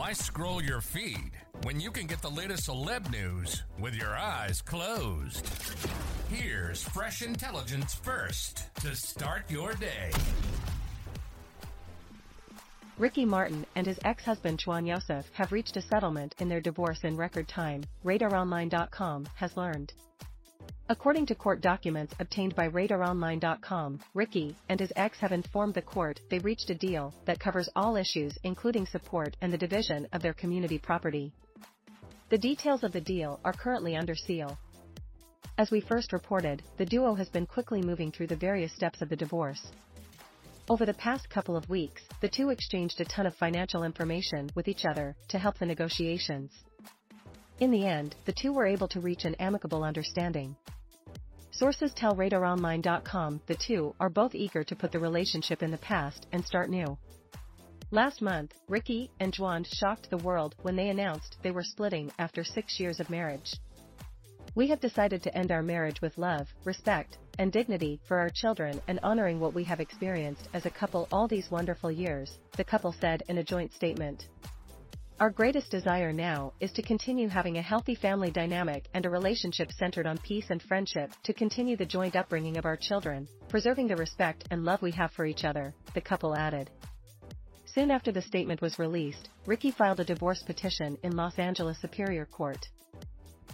Why scroll your feed when you can get the latest celeb news with your eyes closed? Here's fresh intelligence first to start your day. Ricky Martin and his ex-husband Jwan Yosef have reached a settlement in their divorce in record time, RadarOnline.com has learned. According to court documents obtained by RadarOnline.com, Ricky and his ex have informed the court they reached a deal that covers all issues including support and the division of their community property. The details of the deal are currently under seal. As we first reported, the duo has been quickly moving through the various steps of the divorce. Over the past couple of weeks, the two exchanged a ton of financial information with each other to help the negotiations. In the end, the two were able to reach an amicable understanding. Sources tell RadarOnline.com the two are both eager to put the relationship in the past and start new. Last month, Ricky and Jwan shocked the world when they announced they were splitting after six years of marriage. We have decided to end our marriage with love, respect, and dignity for our children and honoring what we have experienced as a couple all these wonderful years, the couple said in a joint statement. Our greatest desire now is to continue having a healthy family dynamic and a relationship centered on peace and friendship to continue the joint upbringing of our children, preserving the respect and love we have for each other, the couple added. Soon after the statement was released, Ricky filed a divorce petition in Los Angeles Superior Court.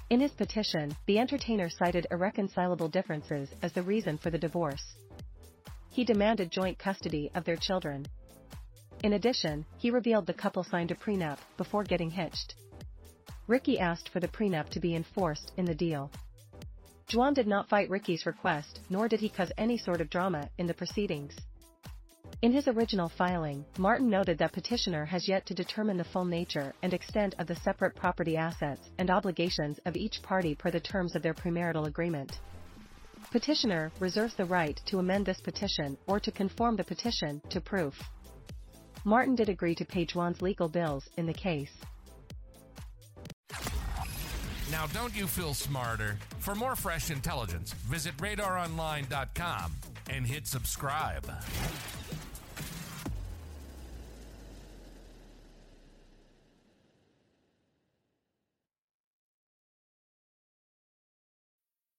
In his petition, the entertainer cited irreconcilable differences as the reason for the divorce. He demanded joint custody of their children, in addition, he revealed the couple signed a prenup before getting hitched. Ricky asked for the prenup to be enforced in the deal. Jwan did not fight Ricky's request, nor did he cause any sort of drama in the proceedings. In his original filing, Martin noted that petitioner has yet to determine the full nature and extent of the separate property assets and obligations of each party per the terms of their premarital agreement. Petitioner reserves the right to amend this petition or to conform the petition to proof. Martin did agree to pay Jwan's legal bills in the case. Now, don't you feel smarter? For more fresh intelligence, visit radaronline.com and hit subscribe.